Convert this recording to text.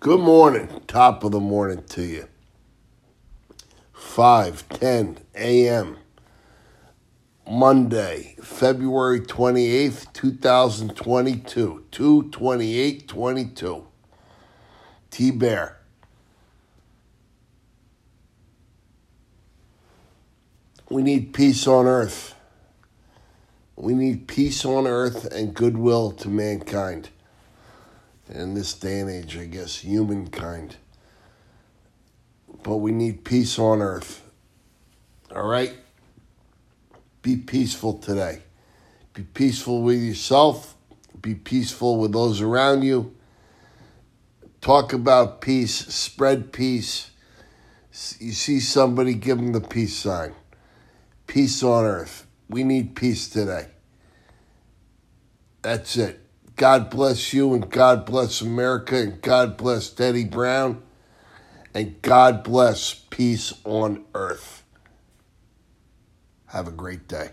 Good morning, top of the morning to you. 5:10 a.m. Monday, February 28th, 2022. 22822. T Bear. We need peace on earth. We need peace on earth and goodwill to mankind. In this day and age, I guess, humankind. But we need peace on earth. All right? Be peaceful today. Be peaceful with yourself. Be peaceful with those around you. Talk about peace. Spread peace. You see somebody, give them the peace sign. Peace on earth. We need peace today. That's it. God bless you and God bless America and God bless Teddy Brown and God bless peace on earth. Have a great day.